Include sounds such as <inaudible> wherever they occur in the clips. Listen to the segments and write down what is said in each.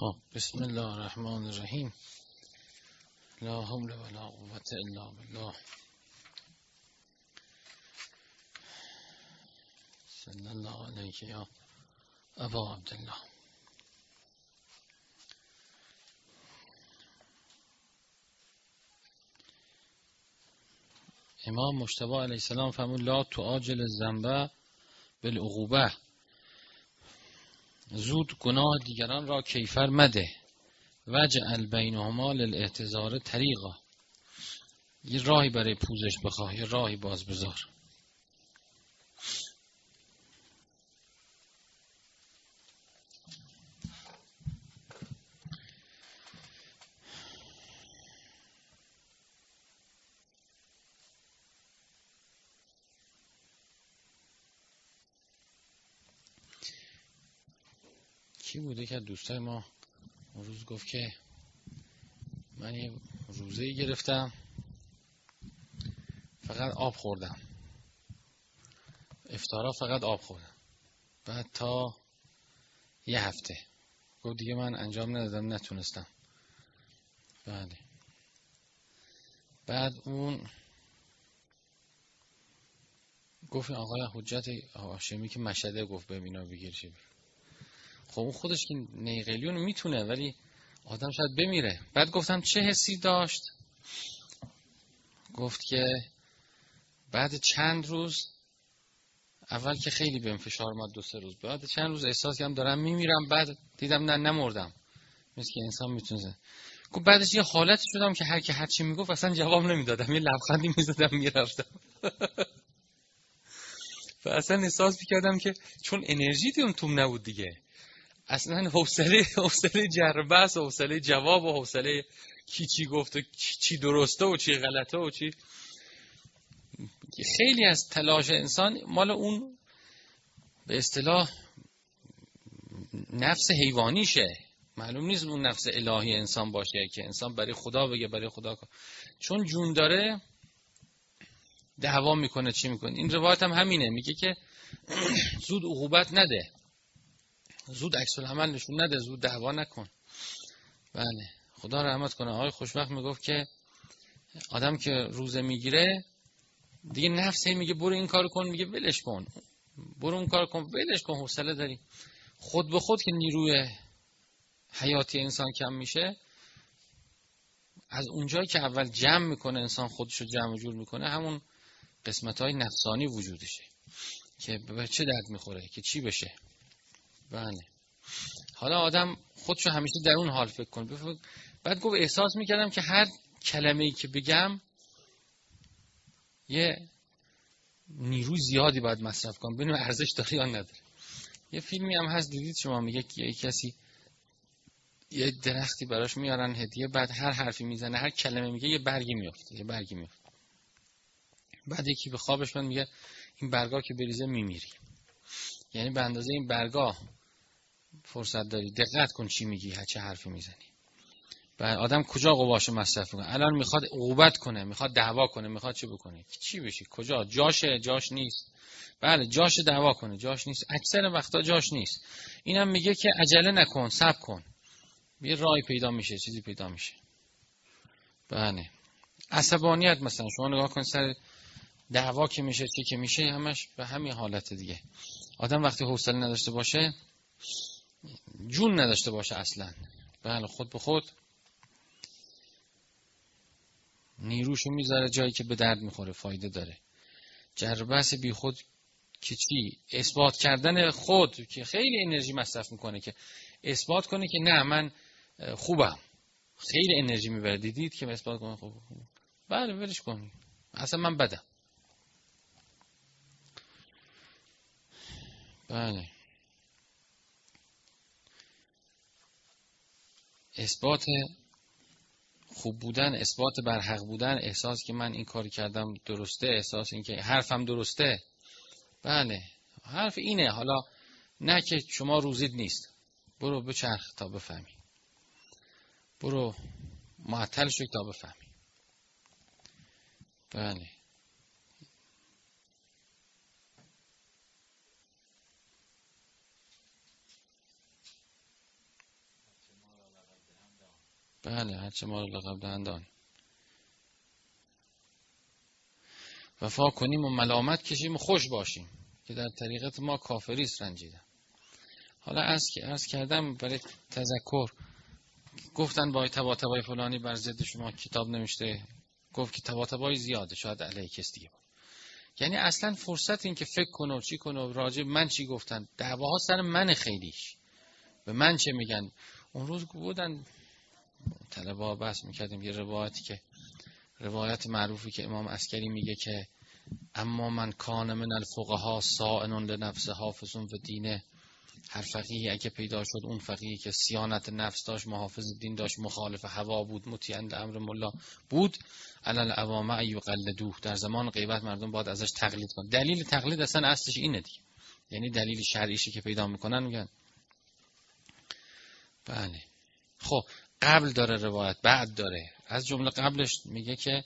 خب. بسم الله الرحمن الرحیم لا حول ولا قوة إلا بالله. صلی الله علیک یا أبا عبدالله. إمام مشتبه علیه السلام فرمود لا تعاجل الذنب بالعقوبة. زود گناه دیگران را کیفر مده. وجعل بینهما للاعتذار طریقا. یه راهی برای پوزش بخواه یه راهی باز بذار کی بوده که دوستای ما اون روز گفت که من یه روزه گرفتم فقط آب خوردم. افتارا فقط آب خوردم. بعد تا یه هفته. گفت دیگه من انجام ندادم نتونستم. بله بعد اون گفت آقای حجت هاشمی که مشهده گفت ببینا بگیر خب اون خودش که نیقلیون می‌تونه ولی آدم شاید بمیره. بعد گفتم چه حسی داشت؟ گفت که بعد چند روز اول که خیلی به فشار اومد دو سه روز بعد چند روز احساس کردم دارم میمیرم بعد دیدم نه نمردم. مثل که انسان می‌تونه. گفت بعدش یه حالتی شدم که هر کی هر چی می‌گفت اصلا جواب نمی‌دادم. یه لبخندی می‌زدم می‌رفتم. <laughs> و اصلا احساس می‌کردم که چون انرژی دیون توم نبود دیگه. اصلا حوصله حوصله جربس حوصله جواب و حوصله کی چی گفت و چی درسته و چی غلطه و چی. خیلی از تلاش انسان مال اون به اصطلاح نفس حیوانیشه. معلوم نیست اون نفس الهی انسان باشه که انسان برای خدا بگه برای خدا چون جون داره دعوا می‌کنه چی می‌کنه. این روایت هم همینه. میگه که <clears throat> زود عقوبت نده. زود عکس العمل نشون نده زود دعوا نکن. بله. خدا رحمت کنه. آقای خوشبخت می‌گفت که آدم که روزه می‌گیره دیگه نفس میگه برو این کار کن میگه ولش کن. برو اون کار کن ولش کن حوصله داری. خود به خود که نیروی حیاتی انسان کم میشه از اونجایی که اول جمع می‌کنه انسان خودشو جمع جور می‌کنه همون قسمت های نفسانی وجودشه که به چه درد می‌خوره که چی بشه؟ بله. حالا آدم خودشو همیشه در اون حال فکر کنه. بعد گفت احساس می‌کردم که هر کلمه ای که بگم یه نیروی زیادی باید مصرف کنم. ببینیم ارزش داره یا نداره. یه فیلمی هم هست دیدید شما میگه که یه کسی یه درختی براش میارن هدیه بعد هر حرفی می‌زنه هر کلمه میگه یه برگی میفته یه برگی میفته بعد یکی به خوابش من میگه این برگا که بریزه میمیری. یعنی به اندازه این برگا فرصت داری. دقت کن چی میگی چه حرفی می‌زنی. و آدم کجا قواشو مصرف کنه الان می‌خواد عقوبت کنه می‌خواد دعوا کنه می‌خواد چی بکنه؟ چی بشی کجا؟ جاشه جاش نیست. بله جاش دعوا کنه جاش نیست. اکثر وقتا جاش نیست. اینم میگه که عجله نکن صبر کن. یه راهی پیدا میشه چیزی پیدا میشه. بله. عصبانیت مثلا شما نگاه کن سر دعوا که میشه چی که میشه همش به همین حالت دیگه. آدم وقتی حوصله نداشته باشه جون نداشته باشه اصلا. بله خود به خود. نیروشو می‌ذاره جایی که به درد می‌خوره فایده داره. جربس بی خود که چی؟ اثبات کردن خود که خیلی انرژی مصرف می‌کنه که اثبات کنه که نه من خوبم. خیلی انرژی می‌بره. دیدید که اثبات کنه خوب بله ولش کن. اصلا من بدم. بله. اثبات خوب بودن اثبات بر حق بودن احساس که من این کاری کردم درسته احساس این که حرفم درسته. بله حرف اینه. حالا نه که شما روزید نیست. برو بچرخ تا بفهمی. برو معطل شو تا بفهمی. بله. بله هرچه ما رو لقب دهندان. وفا کنیم و ملامت کشیم و خوش باشیم که در طریقت ما کافریست رنجیدم حالا از, از کردم برای تذکر. گفتن با تبا تبای فلانی بر ضد شما کتاب نمیشته گفت که تبا تبای زیاده شاید علیه کس دیگه بود یعنی اصلا فرصت این که فکر کنه و چی کنه و راجع من چی گفتن. دعواها سر من خیلیش. به من چه میگن؟ اون روز بودن طلبه بحث می‌کردیم یه روایتی که روایت معروفی که امام عسکری میگه که اما من کان من الفقهاء صائنا لنفسه حافظا لدینه. هر فقیه اگه پیدا شد اون فقیه که صیانت نفس داشت محافظ دین داشت مخالف هوا بود مطیعا لامر مولاه بود فللعوام ان یقلدوه در زمان غیبت مردم باید ازش تقلید کن دلیل تقلید اصلا اصلش اینه دیگه. یعنی دلیل شرعیشی که پیدا می‌کنن میگن. بله. خب قبل داره روایت بعد داره. از جمله قبلش میگه که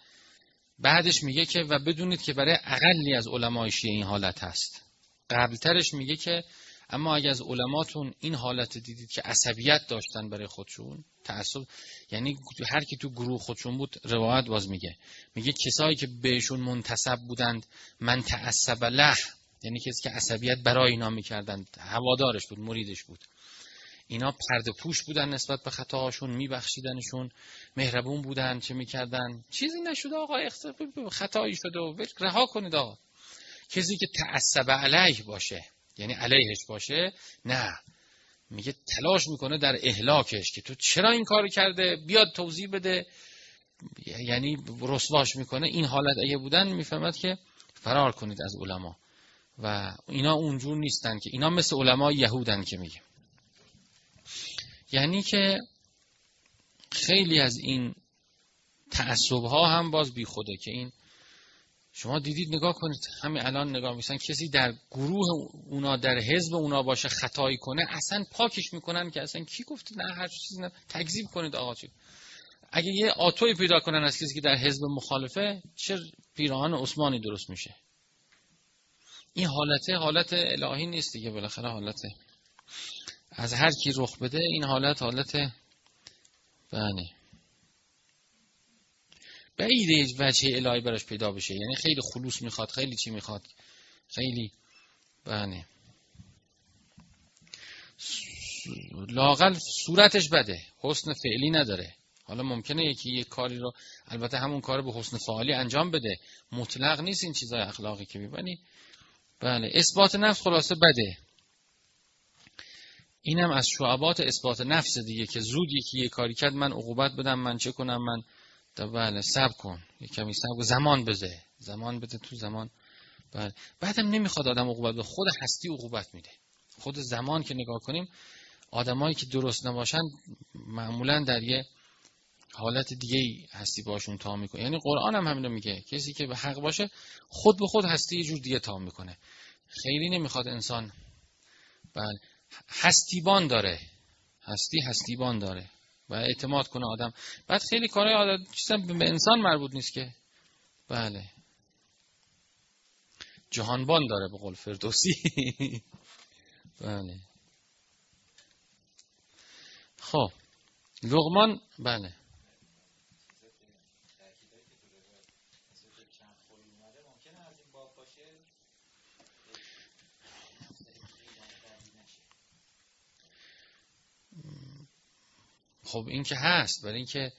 بعدش میگه که و بدونید که برای اقلی از علمای شیعه این حالت هست. قبلترش میگه که اما اگه از علماتون این حالت دیدید که عصبیت داشتن برای خودشون تعصب یعنی هر کی تو گروه خودشون بود روایت باز میگه. میگه کسایی که بهشون منتصب بودند من تعصب له یعنی کسی که عصبیت برای اینا می‌کردند هوادارش بود مریدش بود. اینا پرده پوش بودن نسبت به خطاهاشون میبخشیدنشون مهربون بودن چه می‌کردن. چیزی نشده آقا خطایی شده و رها کنید آقا. کسی که تعصب علیه باشه یعنی علیهش باشه نه. میگه تلاش می‌کنه در اهلاکش که تو چرا این کار کرده؟ بیاد توضیح بده. یعنی رسواش می‌کنه. این حالت اگه بودن می‌فهمد که فرار کنید از علما. و اینا اونجور نیستن که اینا مثل علما یهودن که میگه. یعنی که خیلی از این تعصب ها هم باز بی خوده که این شما دیدید نگاه کنید همین الان نگاه میسن کسی در گروه اونا در حزب اونا باشه خطایی کنه اصلا پاکش می‌کنن که اصلا کی گفته نه هر چیزی نه. تکذیب کنید آقا چی؟ اگه یه آتوی پیدا کنن از کسی که در حزب مخالفه چه پیراهن عثمانی درست میشه؟ این حالته حالت الهی نیست دیگه بالاخره حالته. از هر کی رخ بده این حالت حالت بله. بعید وجه الهی براش پیدا بشه. یعنی خیلی خلوص می‌خواد خیلی چی می‌خواد خیلی بله. لاقل صورتش بده حسن فعلی نداره. حالا ممکنه یکی یک کاری رو البته همون کار به حسن فعالی انجام بده. مطلق نیست این چیزای اخلاقی که می‌بینی. بله اثبات نفس خلاصه بده. اینم از شعبات اثبات نفس دیگه که زود یکی یه کاری کرد من عقوبت بدم من چه کنم؟ من بله سب کن. یه کمی سب کن. زمان بده. زمان بده تو زمان. بله. بعدم نمی‌خواد آدم عقوبت به خود هستی عقوبت میده. خود زمان که نگاه کنیم آدمایی که درست نباشن معمولا در یه حالت دیگه هستی باشون تا می‌کنه. یعنی قرآن هم همینو میگه. کسی که به حق باشه خود به خود هستی یه جور دیگه تا می‌کنه. خیلی نمی‌خواد انسان. بله. هستیبان داره. هستی هستیبان داره. و اعتماد کنه آدم. بعد خیلی کارهای عادت چیزا به انسان مربوط نیست که. بله. جهانبان داره به قول فردوسی. <laughs> بله. خب. لغمان بله. خب این که هست برای اینکه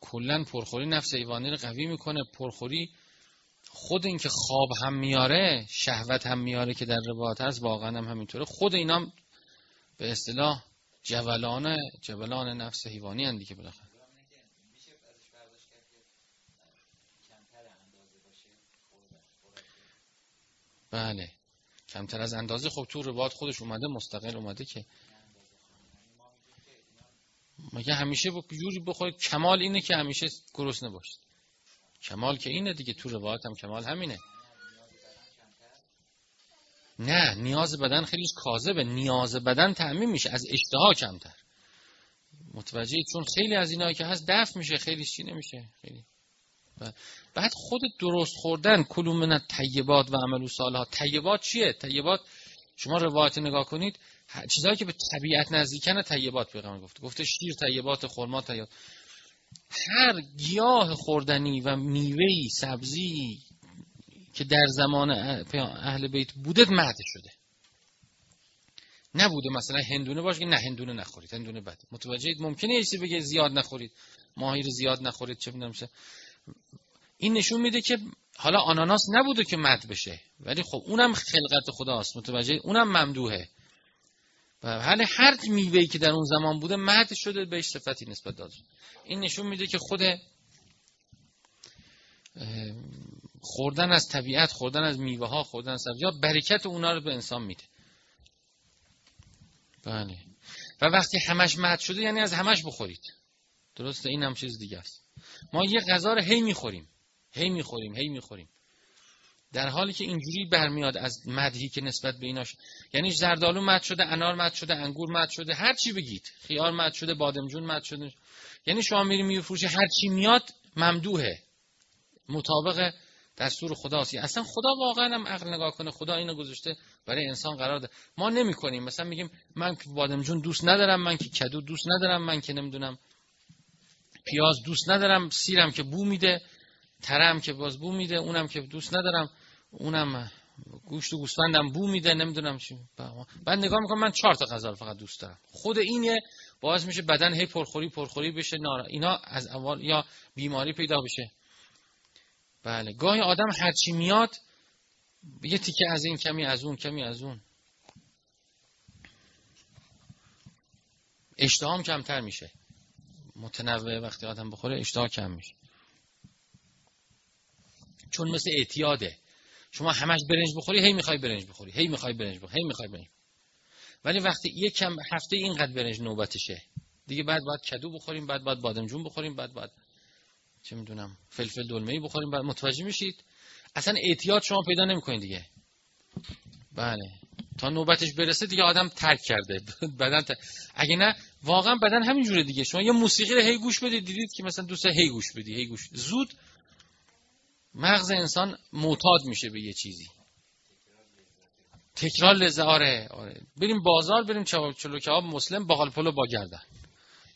کلا پرخوری نفس ایوانی رو قوی می‌کنه پرخوری خود اینکه خواب هم میاره شهوت هم میاره که در روایت هست واقعا هم همینطوره. خود اینا به اصطلاح جولان جولان نفس حیوانی هندی که بالاخره. بله. کمتر از اندازه. خب تو روایت خودش اومده مستقل اومده که مگه همیشه جوری بخورید کمال اینه که همیشه گرسنه باشید کمال که اینه دیگه تو روایت هم کمال همینه. نه نیاز بدن خیلی کاذبه. نیاز بدن تعمین میشه از اشتها کمتر. متوجه چون خیلی از اینایی که هست دفع میشه خیلی چی نمیشه خیلی. بعد خود درست خوردن کلوم من طیبات و عمل و طیبات چیه؟ طیبات شما روایت نگاه کنید چیزهایی که به طبیعت نزدیکن طیبات پیغمبر گفته. گفته شیر طیبات خرما طیبات. هر گیاه خوردنی و میوهی سبزی که در زمان اهل بیت بوده مهد شده. نبوده مثلا هندونه باشه نه هندونه نخورید هندونه بده. متوجهید ممکنه یه چیزی بگه زیاد نخورید. ماهی رو زیاد نخورید چه می‌دونم این نشون میده که حالا آناناس نبوده که مد بشه. ولی خب اونم خلقت خداست. متوجه؟ اونم ممدوحه. و حال هر میوه‌ای که در اون زمان بوده مد شده بهش صفتی نسبت داده این نشون میده که خود خوردن از طبیعت خوردن از میوه ها خوردن از سبزیات برکت اونا رو به انسان میده. بله. و وقتی همش مد شده یعنی از همش بخورید. درسته؟ این هم چیز دیگه است. ما یه غذا رو هی می‌خوریم. هی می‌خوریم هی می‌خوریم. در حالی که اینجوری برمیاد از مدهی که نسبت به ایناش یعنی زردالو مد شده انار مد شده انگور مد شده هر چی بگید. خیار مد شده بادمجون مد شده. یعنی شما میری میفروشی هر چی میاد ممدوحه. مطابق دستور خداست. اصلا خدا واقعا هم عقل نگاه کنه خدا اینو گذاشته برای انسان قرار ده. ما نمی کنیم مثلا میگیم من که بادمجون دوست ندارم من که کدو دوست ندارم من که نمی‌دونم پیاز دوست ندارم سیرم که بو میده. ترم که باز بو میده اونم که دوست ندارم اونم گوشت و گوسفندم بو میده نمی‌دونم چی. بعد نگاه می‌کنم من چهار تا غذا فقط دوست دارم. خود اینه باعث میشه بدن هی پرخوری پرخوری بشه نارا. اینا از اول یا بیماری پیدا بشه. بله. گاهی آدم هرچی میاد یه تیکه از این کمی از اون کمی از اون. اشتهام کمتر میشه. متنوع وقتی آدم بخوره اشتها کم میشه. چون مثل اعتیاده. شما همش برنج بخوری هی می‌خوای برنج بخوری هی می‌خوای برنج بخوری هی می‌خوای برنج ولی وقتی یک کم هفته اینقدر برنج نوبتشه دیگه بعد باید کدو بخوریم بعد باید بادمجون بخوریم بعد باید چه می‌دونم فلفل دلمه بخوریم بعد متوجه میشید؟ اصلا اعتیاد شما پیدا نمی‌کنید دیگه. بله. تا نوبتش برسه دیگه آدم ترک کرده. <laughs> بدن اگه نه واقعا بدن همین جوره دیگه. شما یه موسیقی رو هی گوش بدید دیدید که مثلا دوست هی گوش بدی هی گوش زود مغز انسان معتاد میشه به یه چیزی. تکرار لذت آره آره. بریم بازار بریم چلو کباب مسلم باقال پلو با گردن.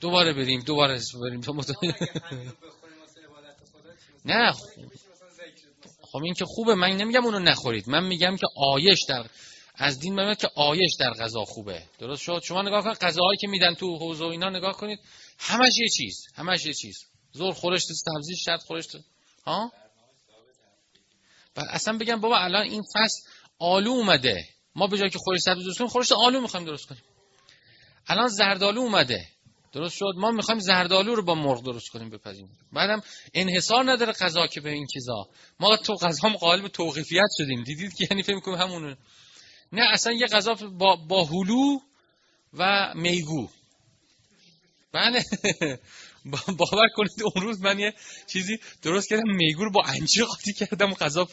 دوباره بریم دوباره بریم. تو نه خب. این که خوبه. من نمیگم اونو نخورید. من میگم که آیش در از دین میاد که آیش در غذا خوبه. درست شد؟ شما نگاه کن غذاهایی که میدن تو حوض و اینا نگاه کنید همش یه چیز همش یه چیز. زور خورشت سبزی شد خورشت. ها؟ و اصلا بگم بابا الان این فصل آلو اومده. ما به جای که خورشت سبزی درست کنیم خورشت آلو می‌خوایم درست کنیم. الان زردالو اومده. درست شد؟ ما می‌خوایم زردالو رو با مرغ درست کنیم بپزیم. بعدم انحصار نداره غذا که به این چیزا. ما تو غذا قالب توقیفیت شدیم. دیدید که یعنی فکر کنیم همون. نه اصلا یه غذا با, با هلو و میگو. بله. <laughs> <laughs> باور کنید اون روز من یه چیزی درست کردم میگو رو با انجیر قاطی کردم غذا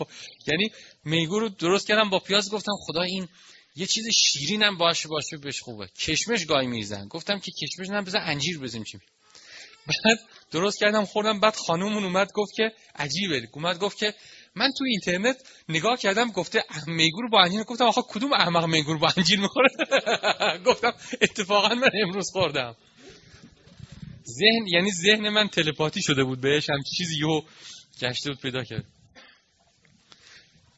یعنی میگو رو درست کردم با پیاز گفتم خدا این یه چیز شیرین هم باشه باشه بهش خوبه. کشمش گای میزن گفتم که کشمش نه بزن انجیر بزنیم چی؟ بعد درست کردم خوردم. بعد خانومون اومد گفت که عجیبه. اومد گفت که من تو اینترنت نگاه کردم گفته میگور با انجیر. گفتم آخه کدوم احمق میگور با انجیر می‌خوره؟ <laughs> گفتم اتفاقا من امروز خوردم. ذهن یعنی ذهن من تلپاتی شده بود بهش هم چیزی یهو گشته بود پیدا کرد.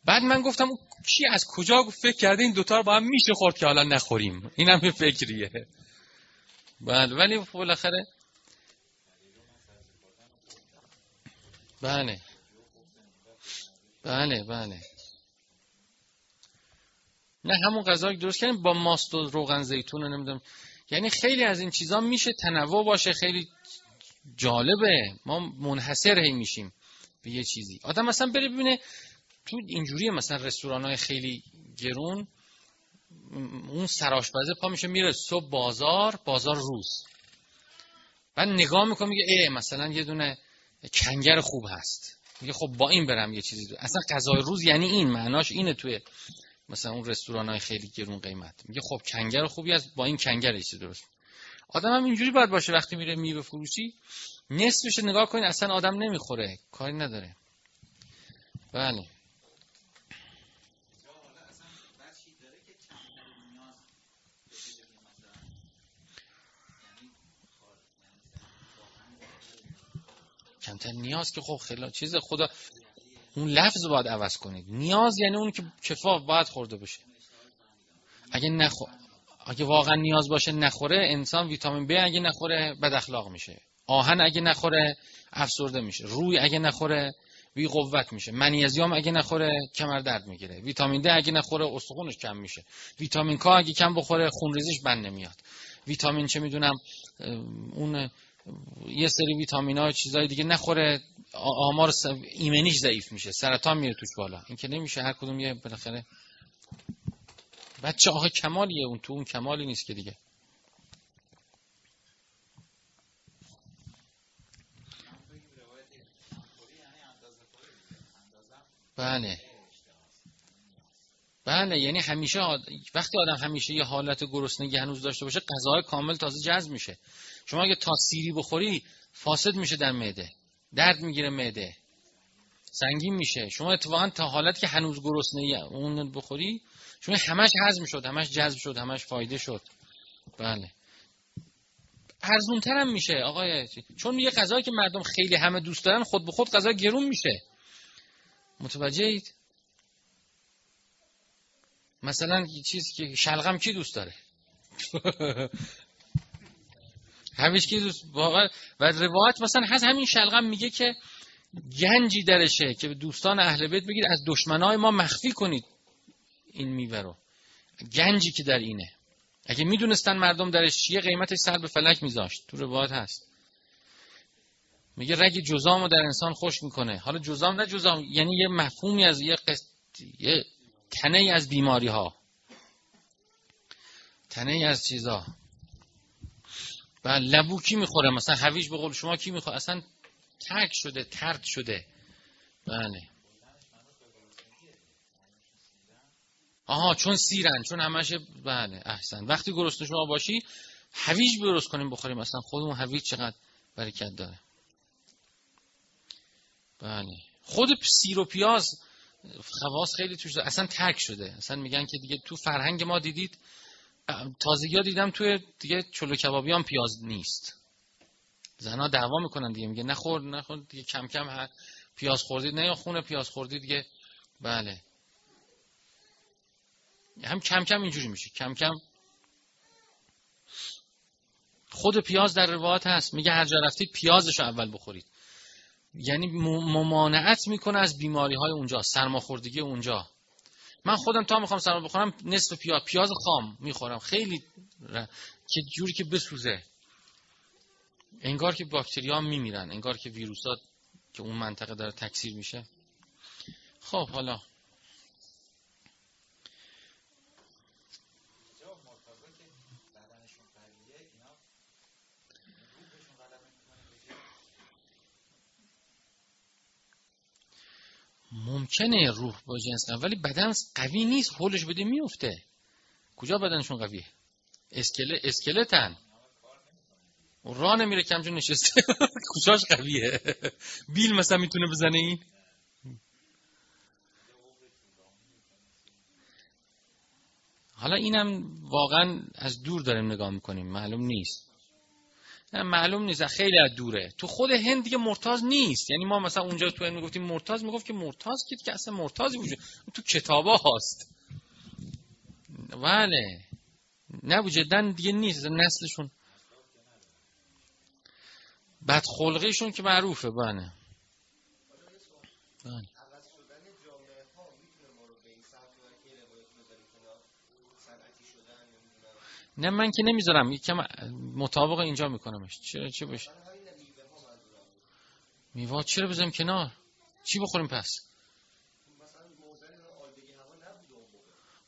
بعد من گفتم کی از کجا فکر کرده این دوتا رو با هم میشه خورد که حالا نخوریم؟ این هم فکریه. بله ولی بالاخره بله. بله بله. نه همون غذا که درست کردیم با ماست و روغن زیتون نمی‌دونم. یعنی خیلی از این چیزا میشه تنوع باشه خیلی جالبه. ما منحصر هی میشیم به یه چیزی. آدم مثلا بره ببینه تو اینجوری مثلا رستوران های خیلی گرون اون سراشپزه پا میشه میره صبح بازار بازار روز. بعد نگاه می‌کنه میگه ای مثلا یه دونه کنگر خوب هست. میگه خب با این برم یه چیزی. دو. اصلا غذای روز یعنی این معناش اینه توی مثلا اون رستوران های خیلی گرون قیمت. میگه خب کنگر خوبی از با این کنگر چیزی درست. آدم هم اینجوری باید باشه وقتی میره میوه فروشی نصفش نگاه کنید اصلا آدم نمی‌خوره. کاری نداره. بله. کمتر نیاز که خب خیلی چیز خدا اون لفظ باید عوض کنید. نیاز یعنی اون که کفاف باید خورده باشه. اگه نخو... اگه واقعا نیاز باشه نخوره انسان ویتامین B اگه نخوره بد اخلاق میشه. آهن اگه نخوره افسرده میشه. روی اگه نخوره بی قوت میشه. منیزیم اگه نخوره کمر درد می‌گیره. ویتامین د اگه نخوره استخونش کم میشه. ویتامین کا اگه کم بخوره خونریزیش بند نمیاد. ویتامین چه می‌دونم اون یه سری ویتامین ها چیزای دیگه نخوره آمار ایمنیش ضعیف میشه سرطان میره توش بالا. این که نمیشه هر کدوم یه بالاخره بچه آقا کمالیه اون تو اون کمالی نیست که دیگه. بله. بله یعنی همیشه وقتی آدم همیشه یه حالت گرسنگی هنوز داشته باشه غذاهای کامل تازه جذب میشه. شما اگه تا سیری بخوری فاسد میشه در معده. درد می‌گیره معده. سنگین میشه. شما اتفاقا تا حالت که هنوز گرسنه اون بخوری شما همش هضم شد همش جذب شد همش فایده شد. بله. ارزونتر هم میشه. آقای چون یه غذایی که مردم خیلی همه دوست دارن خود به خود غذا گرون میشه. متوجه مثلا چیزی که شلغم کی دوست داره؟ <laughs> همیش کی دوست واقعا و روایت مثلا هست همین شلغم میگه که گنجی درشه که دوستان اهل بیت بگید از دشمنای ما مخفی کنید این میوه رو. گنجی که در اینه. اگه می‌دونستن مردم درش چیه قیمتش سر به فلک میذاشت. تو روایت هست. میگه رگ جزام رو در انسان خوش می‌کنه. حالا جزام نه جزام یعنی یه مفهومی از یه, قصد... یه تنه از بیماری ها تنه از چیزا. و لبو کی می‌خوره؟ مثلا هویج به قول شما کی می‌خوره؟ اصلا ترک شده ترد شده. بله. آها چون سیرن چون همش بله احسن. وقتی گرسنه شما باشی هویج درست کنیم بخوریم. مثلا خودمون هویج چقدر برکت داره. بله. خود سیر و پیاز خواص خیلی توش داره. اصلا ترک شده. اصلا میگن که دیگه تو فرهنگ ما دیدید تازگی ها دیدم توی دیگه چلو کبابی هم پیاز نیست. زنها دعوا می‌کنن دیگه. میگه نخور نخور دیگه کم کم هر پیاز خوردید نه یا پیاز خوردید دیگه. بله. هم کم کم اینجوری میشه. کم کم خود پیاز در روایت هست. میگه هر جا رفتید پیازش رو اول بخورید. یعنی ممانعت می‌کنه از بیماری های اونجا سرماخوردگی اونجا. من خودم تا می‌خوام سرما بخورم نصف پیاز پیاز خام می‌خورم. خیلی که جوری که بسوزه. انگار که باکتریا میمیرن انگار که ویروسات که اون منطقه داره تکثیر میشه. خب حالا ممکنه روح با جنس ولی بدن قوی نیست هولش بده میفته کجا بدنشون قویه؟ اسکله اسکلتن. راه نمیره کمجون نشسته. <laughs> کجاش قویه؟ بیل مثلا می‌تونه بزنه این؟ حالا اینم واقعا از دور داریم نگاه می‌کنیم معلوم نیست. معلوم نیست خیلی از دوره. تو خود هند دیگه مرتاز نیست. یعنی ما مثلا اونجا تو هند می‌گفتیم مرتاز می‌گفت که مرتاز که اصلا مرتازی وجود تو کتابا هست بله. نه جدا دیگه نیست. نسلشون. بدخلقیشون که معروفه. بله. بله. نه من که نمی‌ذارم. یکم مطابق اینجا میکنمش. چرا چه باشه میوه چرا بزنیم کنار؟ چی بخوریم پس؟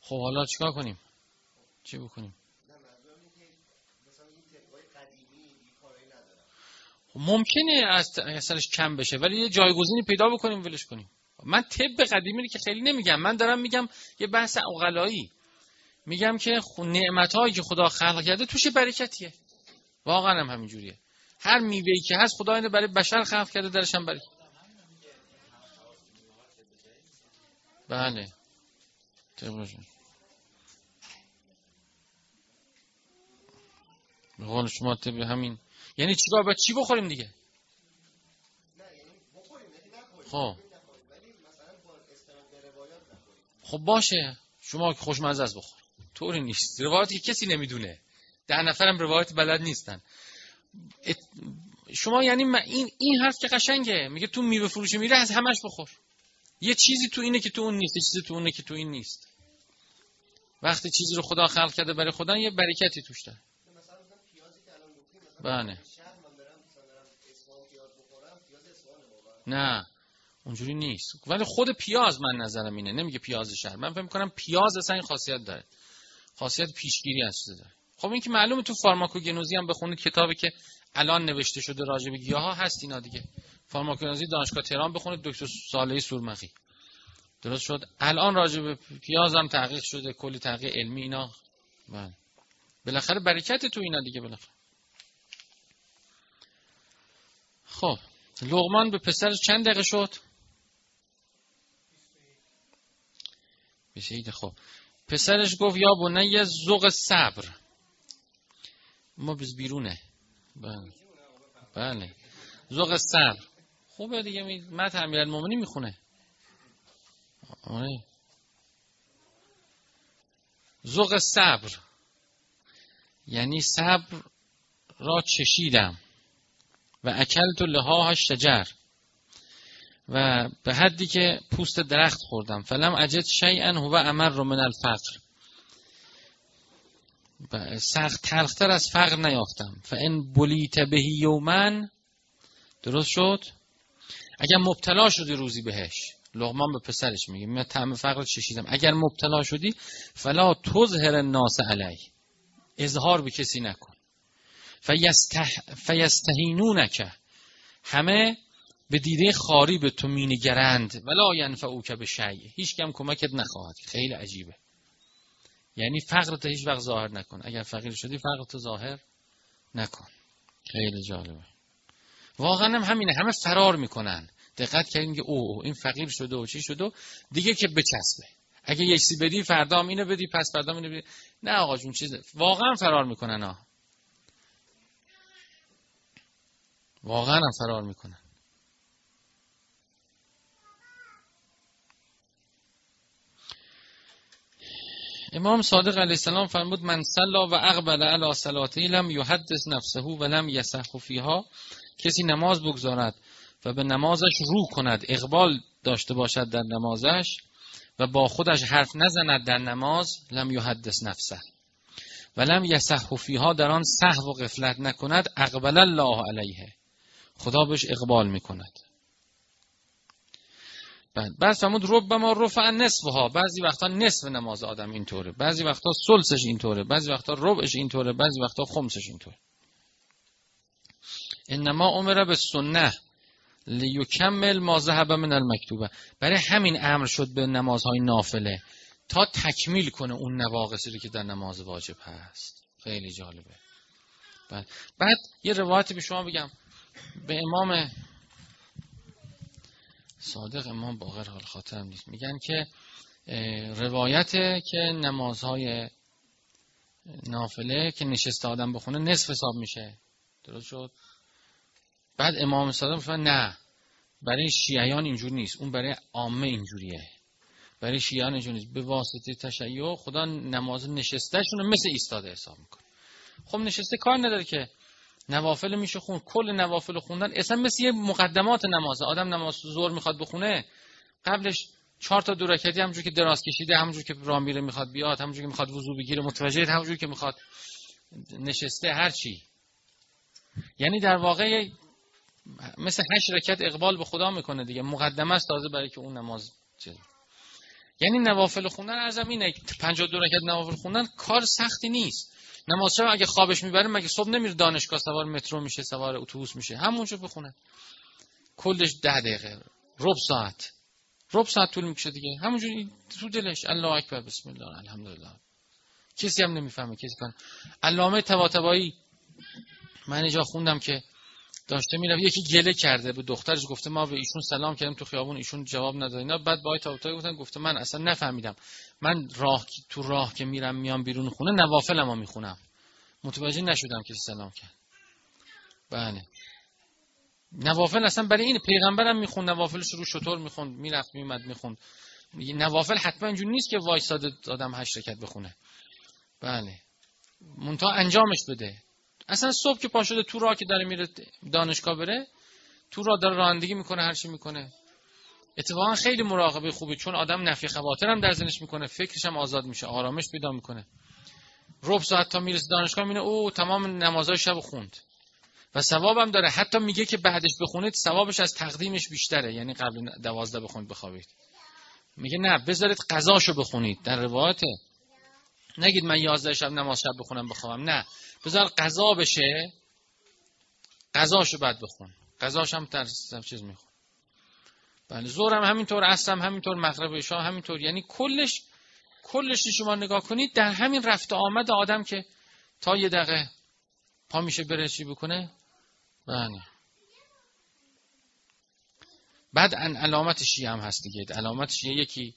خب حالا چیکار کنیم؟ چی بکنیم خب ممکنه از اثرش کم بشه ولی یه جایگزینی پیدا بکنیم ولش کنیم. من طب قدیمی که خیلی نمیگم. من دارم میگم یه بحث اوغلایی میگم که نعمت هایی که خدا خلق کرده توش برکتیه. واقعا هم همینجوریه. هر میوهی که هست خدا اینو برای بشر خلق کرده درش هم برکت. بله. به قول شما طب همین. یعنی چیکار باید چی بخوریم دیگه؟ خب. خب باشه. شما که خوشمزه از بخور. طوری نیست. روایتی کسی نمی‌دونه. ده نفرم روایت بلد نیستن. شما یعنی این این حرف که قشنگه. میگه تو میوه فروشی میره از همش بخور. یه چیزی تو اینه که تو اون نیست یه چیزی تو اونه که تو این نیست. وقتی چیزی رو خدا خلق کرده برای خدا یه برکتی توش داره. بله نه اونجوری نیست. ولی خود پیاز من نظرم اینه. نمیگه پیاز شهر. من فکر می‌کنم پیاز اصلا این خاصیت داره. خاصیت پیشگیری از داره. خب این که معلومه تو فارماکوگنوزی هم بخونید کتابی که الان نوشته شده راجع به گیاها هست اینا دیگه. فارماکولوژی دانشگاه تهران بخونید دکتر صالحی سورمخی. درست شد. الان راجع به پیاز هم تحقیق شده کلی تحقیق علمی اینا. بله. بالاخره برکت تو اینا دیگه بالاخره. خب. لغمان به پسر چند دقیقه شد؟ بشید خب. پسرش گفت یا بنه زوق صبر. ما بز بیرونه. بله. بله. زوق صبر. خوبه دیگه می مت المومنی می‌خونه. آره. زوق صبر. یعنی صبر را چشیدم. و اکلت لها شجر. و به حدی که پوست درخت خوردم. فلم اجد شیئا هو امر من الفقر. سخت تلختر از فقر نیافتم. فان بلیت بهی یومن درست شد؟ اگر مبتلا شدی روزی بهش لغمان به پسرش میگه من طعم فقر چشیدم. اگر مبتلا شدی فلا تظهر الناس علی. اظهار به کسی نکن. فیسته فیستهینونک همه به دیده خواری به تو مینگرند ولا ینفعونک بشیء هیچ کم کمکت نخواهد. خیلی عجیبه. یعنی فقر تو هیچ وقت ظاهر نکن. اگر فقیر شدی فقر تو ظاهر نکن. خیلی جالبه. واقعا هم همینه. همه فرار می‌کنن. دقت کردین که او این فقیر شده و چی شده؟ دیگه که بچسبه. اگه یک سی بدی فردا هم اینو بدی پس فردا اینو بدی. نه آقا جون چیز واقعا فرار می‌کنن ها. واقعا هم فرار می‌کنن. امام صادق علیه السلام فرمود من صلا و اقبل علی صلاته لم یحدث نفسه و لم یسح فیها. کسی نماز بگذارد و به نمازش رو کند اقبال داشته باشد در نمازش و با خودش حرف نزند در نماز لم یحدث نفسه. و لم یسح فیها در آن سهو و غفلت نکند اقبل الله علیه. خدا بهش اقبال می‌کند. بعد رب ما رفع نصفها. بعضی وقتا نصف نماز آدم اینطوره. بعضی وقتا سلسش اینطوره. بعضی وقتا ربعش اینطوره. بعضی وقتا خمسش اینطوره. انما امر به سنه لیکمل ما ذهب من المکتوبه برای همین امر شد به نمازهای نافله. تا تکمیل کنه اون نواقصی رو که در نماز واجب هست. خیلی جالبه. بعد, بعد یه روایتی به شما بگم. به امام صادق امام باقر حال خاطرم نیست. میگن که روایت که نمازهای نافله که نشسته آدم بخونه نصف حساب میشه. درست شد؟ بعد امام صادق می‌فهمن نه. برای شیعیان اینجور نیست. اون برای عامه اینجوریه. برای شیعیان اینجور نیست. به واسطه تشیع خدا نماز نشستهشون مثل ایستاده حساب می‌کنه. خب نشسته کار نداره که نوافل میشه خون کل نوافل خوندن. اصلا مثل یه مقدمات نماز. آدم نماز زور می‌خواد بخونه قبلش چهار تا دو رکعتی همونجور که دراز کشیده همونجور که راه میره می‌خواد بیاد همونجور که می‌خواد وضو بگیره متوجه همونجور که می‌خواد نشسته هر چی. یعنی در واقع مثل هشت رکعت اقبال به خدا می‌کنه دیگه. مقدمه است تازه برای که اون نماز چیز یعنی نوافل خوندن ارزم اینه 52 رکعت نوافل خوندن کار سختی نیست. نماز شب اگه خوابش می‌بره مگه صبح نمیره دانشگاه؟ سوار مترو میشه سوار اتوبوس میشه. همونجا بخونه. کلش ده دقیقه. رب ساعت. رب ساعت طول می‌کشه دیگه. همونجوری تو دلش. الله اکبر. بسم الله. الحمدلله. کسی هم نمی‌فهمه. کسی کنه علامه طباطبایی. من اینجا خوندم که داشته میره یکی گله کرده به دخترش گفته ما به ایشون سلام کردیم تو خیابون. ایشون جواب نداد. اینا بعد با آیت گفتن گفته من اصلا نفهمیدم. من راه تو راه که میرم میام بیرون خونه نوافلمو می‌خونم. متوجه نشدم که سلام کرد. بله. نوافل اصلا برای این پیغمبرم می‌خوند. نوافلش رو شطور می‌خوند. می‌رفت میومد می‌خوند. نوافل حتما اینجور نیست که وایساده آدم هشت رکت بخونه. بله. منتها انجامش بده. اصلا صبح که پا شده تو راه که داره میره دانشگاه بره تو راه داره رانندگی می‌کنه هر چی می‌کنه. اتفاقا خیلی مراقبه خوبه چون آدم نفی خواطر هم در ذهنش می‌کنه فکرش هم آزاد میشه آرامش پیدا می‌کنه. ربع ساعت تا می‌رسه دانشگاه میینه او تمام نمازهای شب خوند. و ثوابم داره. حتی میگه که بعدش بخونید ثوابش از تقدیمش بیشتره یعنی قبل دوازده بخونید بخوابید. میگه نه بذارید قضاشو بخونید. در روایته نگید من یازده شب نماز شب بخونم بخوابم. نه. بذار قضا بشه. قضاشو بعد بخون. قضاش هم در چیز میخون بله زورم همینطور عصرم همینطور مغرب شام همینطور. یعنی کلش کلش شما نگاه کنید در همین رفت آمد آدم که تا یه دقیقه پا میشه بره بکنه؟ بله. بعد علامت شیعه هم هست دیگه. علامت شیعه یکی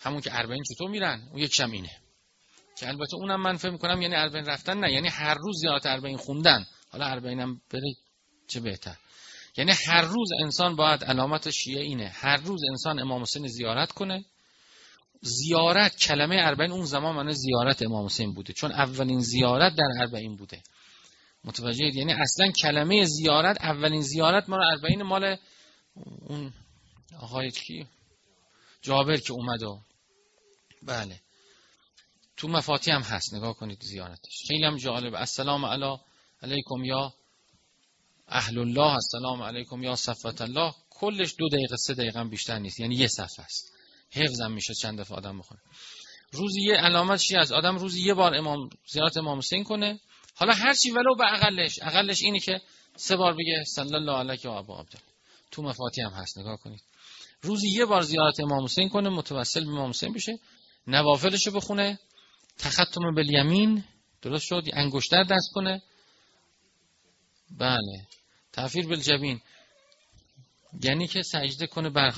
همون که اربعین چطور میرن؟ اون یکشم اینه. که البته اونم من فهم کنم یعنی اربعین رفتن نه. یعنی هر روز زیارت اربعین خوندن. حالا اربعین هم بره چه بهتر. یعنی هر روز انسان باید علامت شیعه اینه. هر روز انسان امام حسین زیارت کنه. زیارت کلمه اربعین اون زمان معنی زیارت امام حسین بوده. چون اولین زیارت در اربعین بوده. متوجه یعنی اصلا کلمه زیارت اولین زیارت ما اربعین مال اون آقای کی؟ جابر که اومد و بله. تو مفاتی هم هست. نگاه کنید زیارتش. خیلی هم جالب. السلام علی علیکم یا اهل الله السلام علیکم یا صفت الله. کلش دو دقیقه سه دقیقه بیشتر نیست. یعنی یه صفحه است. حفظم میشه چند دفعه آدم بخونه. روزی یه علامت از آدم روزی یه بار امام زیارت امام حسین کنه. حالا هر چی ولو به اقلش. اقلش اینه که سه بار بگه صلی الله علیه و ابو عبدالله. تو مفاتی هم هست. نگاه کنید. روزی یه بار زیارت امام حسین کنه. متوسل به امام حسین بشه. نوافلش رو بخونه. تختم بالیمین درست شد انگشتر دست کنه. بله. تفیر بالجبین. یعنی که سجده کنه بر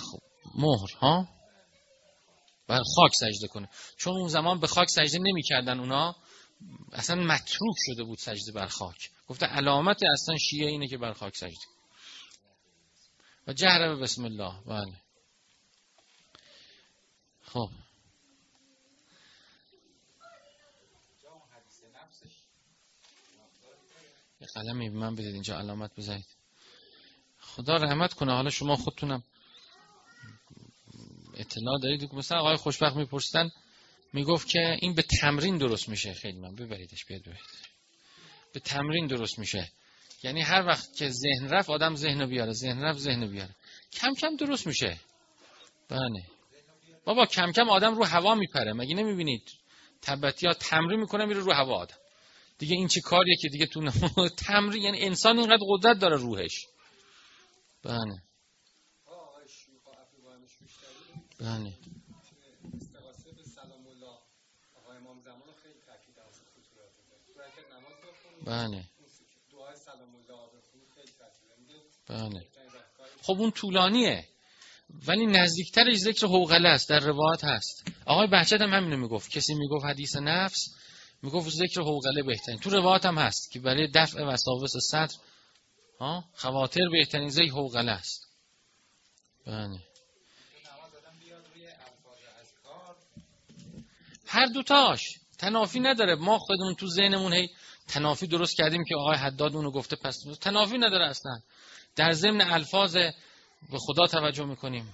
مهر ها؟ بر خاک سجده کنه. چون اون زمان به خاک سجده نمی‌کردن اونا اصلا متروک شده بود سجده بر خاک. گفته علامت اصلا شیعه اینه که بر خاک سجده. و جهره بسم الله. بله. خب. یه قلمی به من بدید اینجا علامت بزنید. خدا رحمت کنه حالا شما خودتونم اطلاع دارید. مثلا آقای خوشبخت میپرسیدن می‌گفت که این به تمرین درست میشه. خیلی من ببریدش بیاد ببرید. به تمرین درست میشه. یعنی هر وقت که ذهن رفت آدم ذهن بیاره ذهن رفت ذهن بیاره. کم کم درست میشه. بله. بابا کم کم آدم رو هوا میپره. مگه نمی‌بینید؟ تبتی ها تمرین می‌کنه میره رو هوا آدم. دیگه این چی کاریه که دیگه تو <laughs> تمرین یعنی انسان اینقدر قدرت داره روحش. بله. بله. بله. بله. خب اون طولانیه. ولی نزدیکترش ذکر حوغله است. در روایت هست. آقای بهجت هم همینو می‌گفت. کسی می‌گفت حدیث نفس می‌گفت ذکر حوغله بهترین. تو روایت هم هست که برای دفع وساوس صدر ها خواتر بهترین زی حوغله است. بله. هر دوتاش تنافی نداره. ما خودمون تو ذهنمون هی تنافی درست کردیم که آقای حداد اونو گفته پس تنافی نداره اصلا. در ضمن الفاظ به خدا توجه می‌کنیم.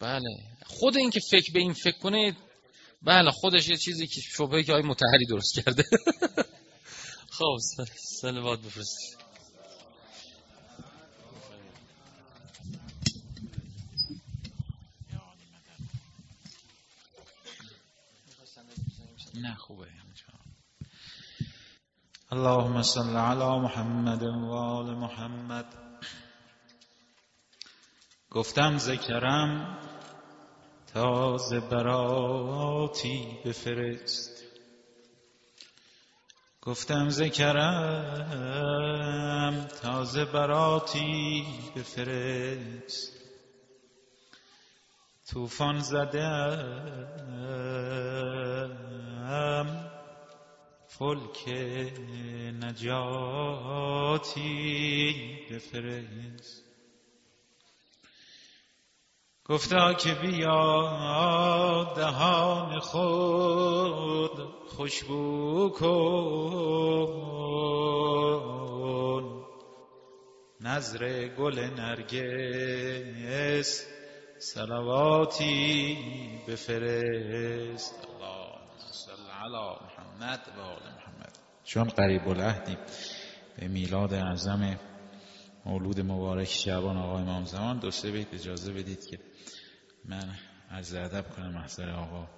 بله. خود این که فکر به این فکر کنه بله خودش یه چیزی که شبهه که آقای متحری درست کرده. <laughs> خب سلوات بفرست نه خوبه. اللهم صل على محمد و آل محمد. گفتم ذکرم تازه براتی بفرست گفتم ذکرم تازه براتی بفرست توفان زدم فلک نجاتی بفرست گفتا که بیا دهان خود خوشبو کن. نظر گل نرگس سلواتی بفرست. الله صل علی محمد و آل محمد. چون قریب العهدیم به میلاد اعظم مولود مبارک شعبان آقای امام زمان دو سه بیت اجازه بدید که من از ادب کنم محضر آقا.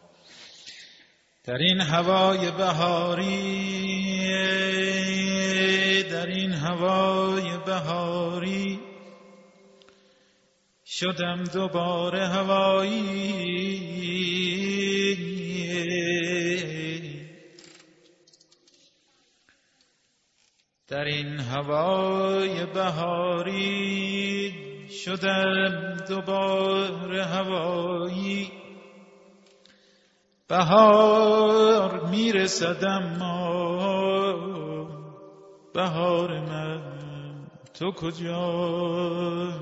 در این هوای بهاری در این هوای بهاری شدم دوباره هوایی. در این هوای بهاری شدم دوباره هوایی. بهار میرسدم ما بهار من تو کجایی؟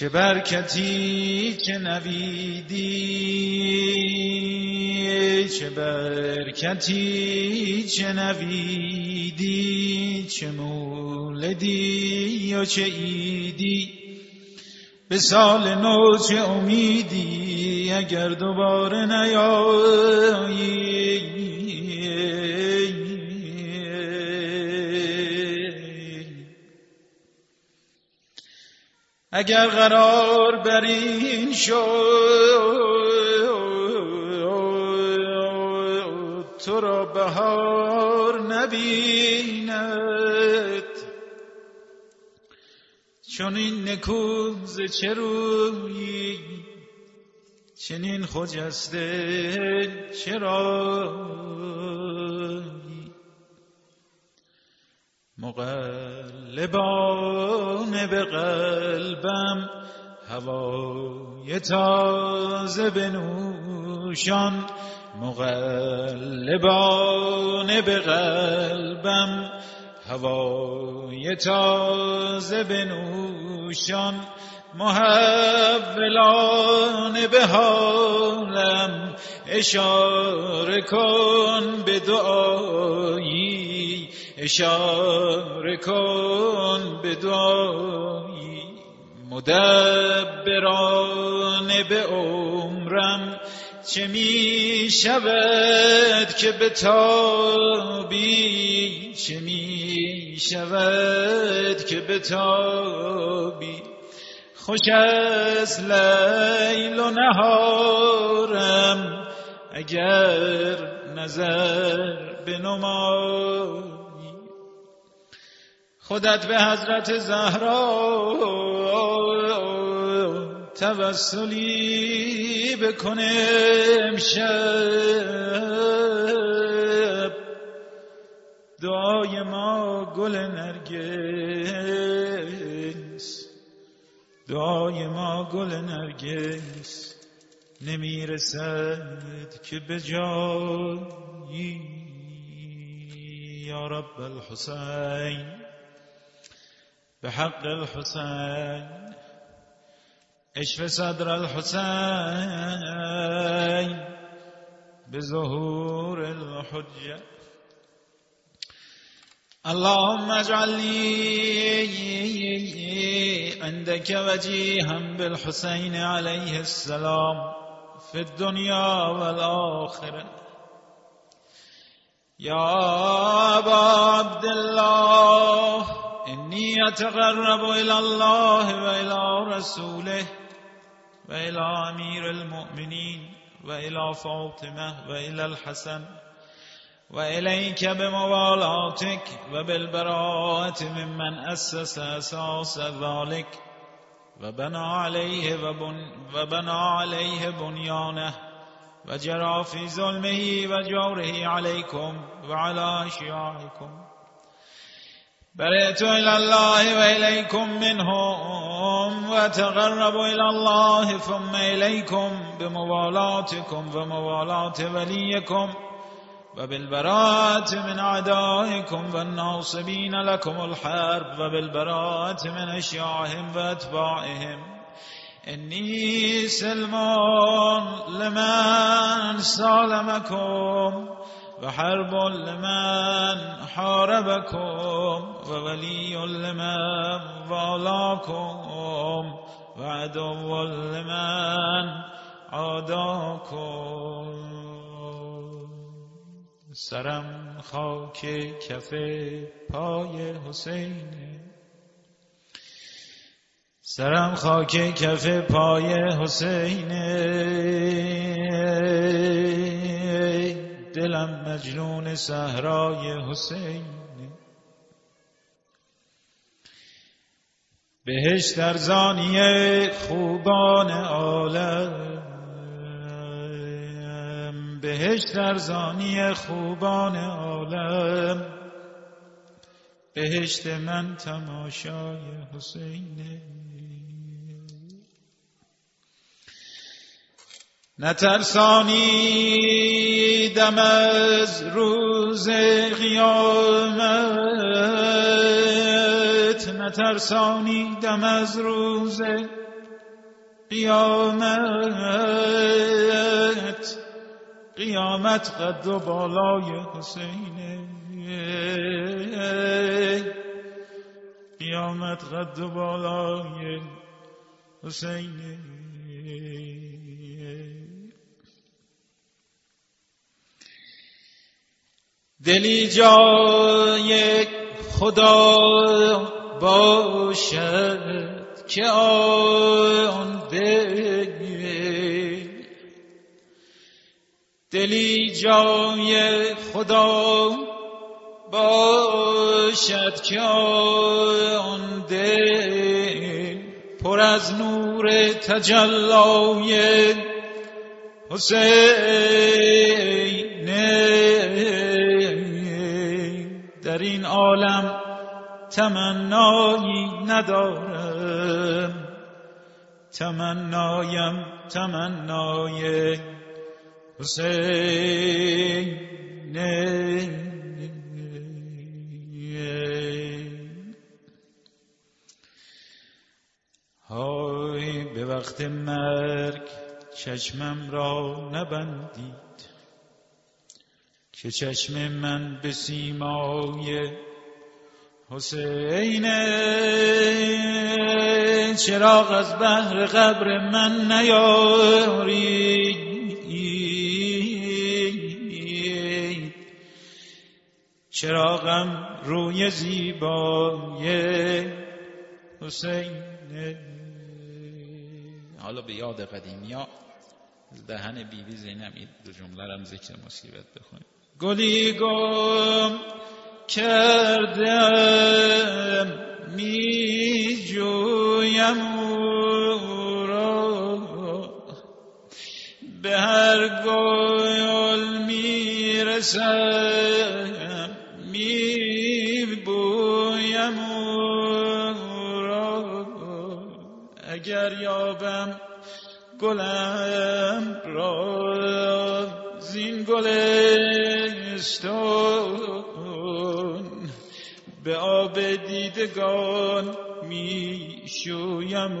چه برکتی که نویدی چه برکتی چه نویدی چه مولدی و چه ایدی به سال نو چه امیدی اگر دوباره نیایی. اگر قرار بر این شد تو را بهار نبیند. چون این نکوز چه روی؟ چنین خجسته چرا؟ مقلبان به قلبم هوای تازه بنوشان. مقلبان به قلبم هوای تازه بنوشان. محولان به حالم اشاره کن به دعایی اشاره کن به دعایی مدبران به عمرم. چه می شود که به تابی؟ چه می شود که به تابی؟ خوش از لیل و نهارم اگر نظر به نمایی خودت به حضرت زهرا توسلی بکنه امشب. دعای ما گل نرگس. دعای ما گل نرگس. نمی‌رسد که به جایی. یا رب الحسین. بحق الحسين اشف صدر الحسين بظهور الحجة. اللهم اجعل لي عندك وجيها بالحسين عليه السلام في الدنيا والآخرة. يا أبا عبد الله إني أتقرب إلى الله وإلى رسوله وإلى أمير المؤمنين وإلى فاطمة وإلى الحسن وإليك بموالاتك وبالبراءة ممن أسس أساس ذلك وبنى عليه وبنى عليه بنيانه وجرى في ظلمه وجوره عليكم وعلى أشياعكم. برئت إلى الله وإليكم منهم وتقربوا إلى الله ثم إليكم بموالاتكم وموالات وليكم وبالبراءة من أعدائكم والناصبين لكم الحرب وبالبراءة من أشياعهم وأتباعهم. إني سلمان لمن سالمكم وحرب لمن حاربكم وولي لمن والاكم وعدو لمن عاداكم سرم خاک کف پای حسین. سرم خاک کف پای حسین. دلم مجنون صحرای حسین. بهش در زانی خوبان عالم. بهش در زانی خوبان عالم. بهشت من تماشای حسینه نترسانیدم از روز قیامت. نترسانیدم از روز قیامت. قیامت قد و بالای حسینه. قیامت قد و بالای حسینه. دلی جای خدا باشد که آن دل دلی جای خدا باشد که آن دل پر از نور تجلای این عالم تمنایی ندارم. تمنایم تمنای حسین. های به وقت مرگ چشمم را نبندید که چشم من به سیمای حسین چراغ از بحر قبر من نیاری. چراغم روی زیبای حسین. حالا به یاد قدیمی ها دهن بیبی زینب این دو جمله هم ذکر مصیبت بخونیم. گلی گم کردم می جویم او را. به هر گل می رسم می بویم او را. اگر یابم گلم را زین گلستون به آب دیدگان می شویم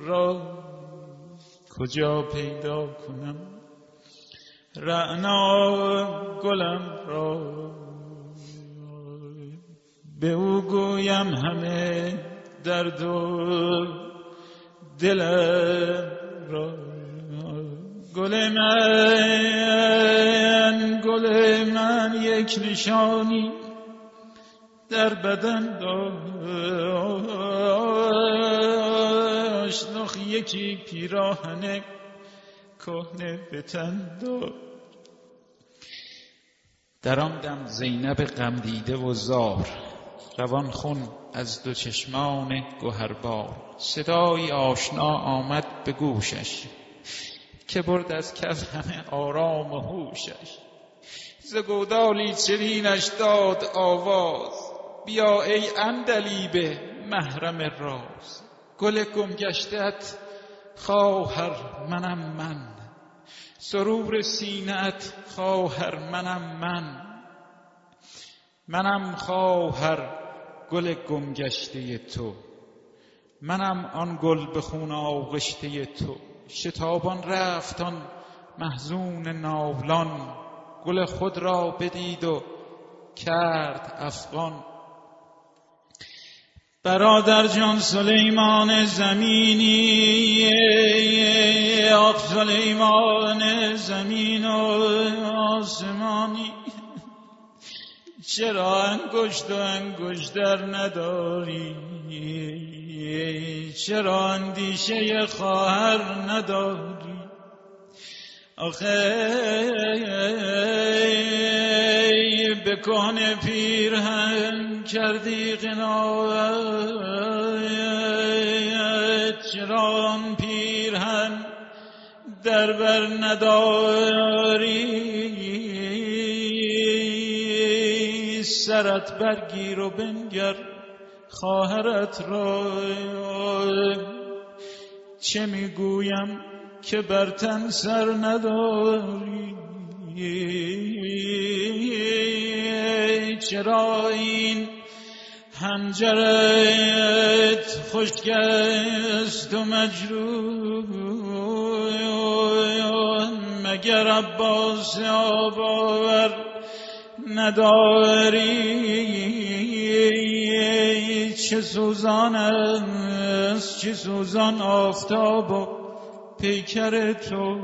را کجا پیدا کنم؟ رعنا گلم را به او گویم همه درد و دلم را. گل من گل من یک نشانی در بدن داشت. نخ یکی پیراهن کهنه به تن در آن دم زینب غم دیده و زار روان خون از دو چشمان گوهربار. صدایی آشنا آمد به گوشش. که برد از کف همه آرام و هوشش. ز گودالی چرینش داد آواز. بیا ای اندلیبه محرم راز. گل گمگشتت خواهر منم من. سرور سینت خواهر منم من. منم خواهر گل گمگشته تو. منم آن گل به خون آغشته تو. شتابان رفتان محزون ناولان. گل خود را بدید و کرد افغان. برادر جان سلیمان زمینی آخ سلیمان زمین و آسمانی. چرا انگشت و انگشتر نداری؟ چرا اندیشه خواهر نداری؟ آخه به کهن پیرهن کردی قنایت چرا پیرهن در بر نداری؟ سرت برگیر و بنگر. خواهرت را چه می‌گویم که بر تن سر نداری؟ چرا این هنجرت خوشگست و مجروح؟ مگر عباس آباور نداری؟ چه سوزان است چه سوزان آفتاب و پیکر تو.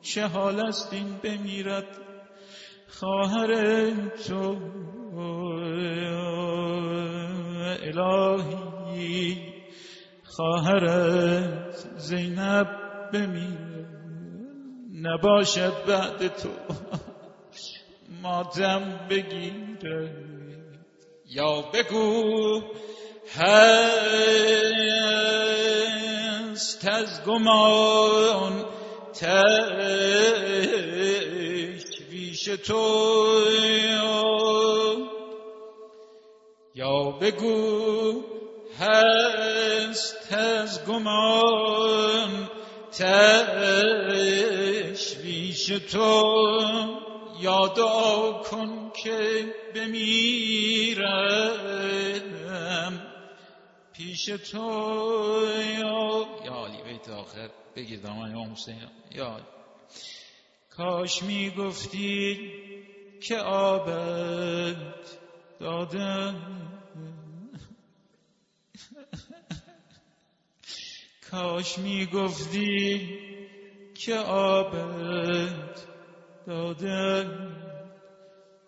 چه حال است این بمیرد خواهر تو. الهی خواهرت زینب بمیره نباشد بعد تو. ماتم بگیره یا بگو هست از گمان تشویش تو. یا بگو هست از گمان تشویش تو. یادا کن که بمیرم. پیش تو یا علی بیت آخر. بگیر دامن یا حسین. یا کاش می گفتی که آبت دادم کاش می گفتی که آبت داده.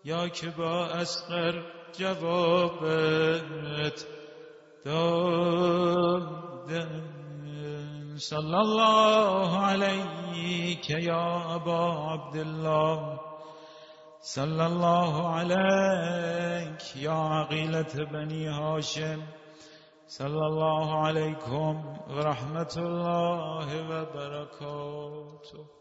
یا که با اسقر جوابت داده صلی الله علیک یا ابا عبدالله. صلی الله علیک یا عقیلت بنی هاشم. صلی الله علیکم و رحمت الله و برکاته.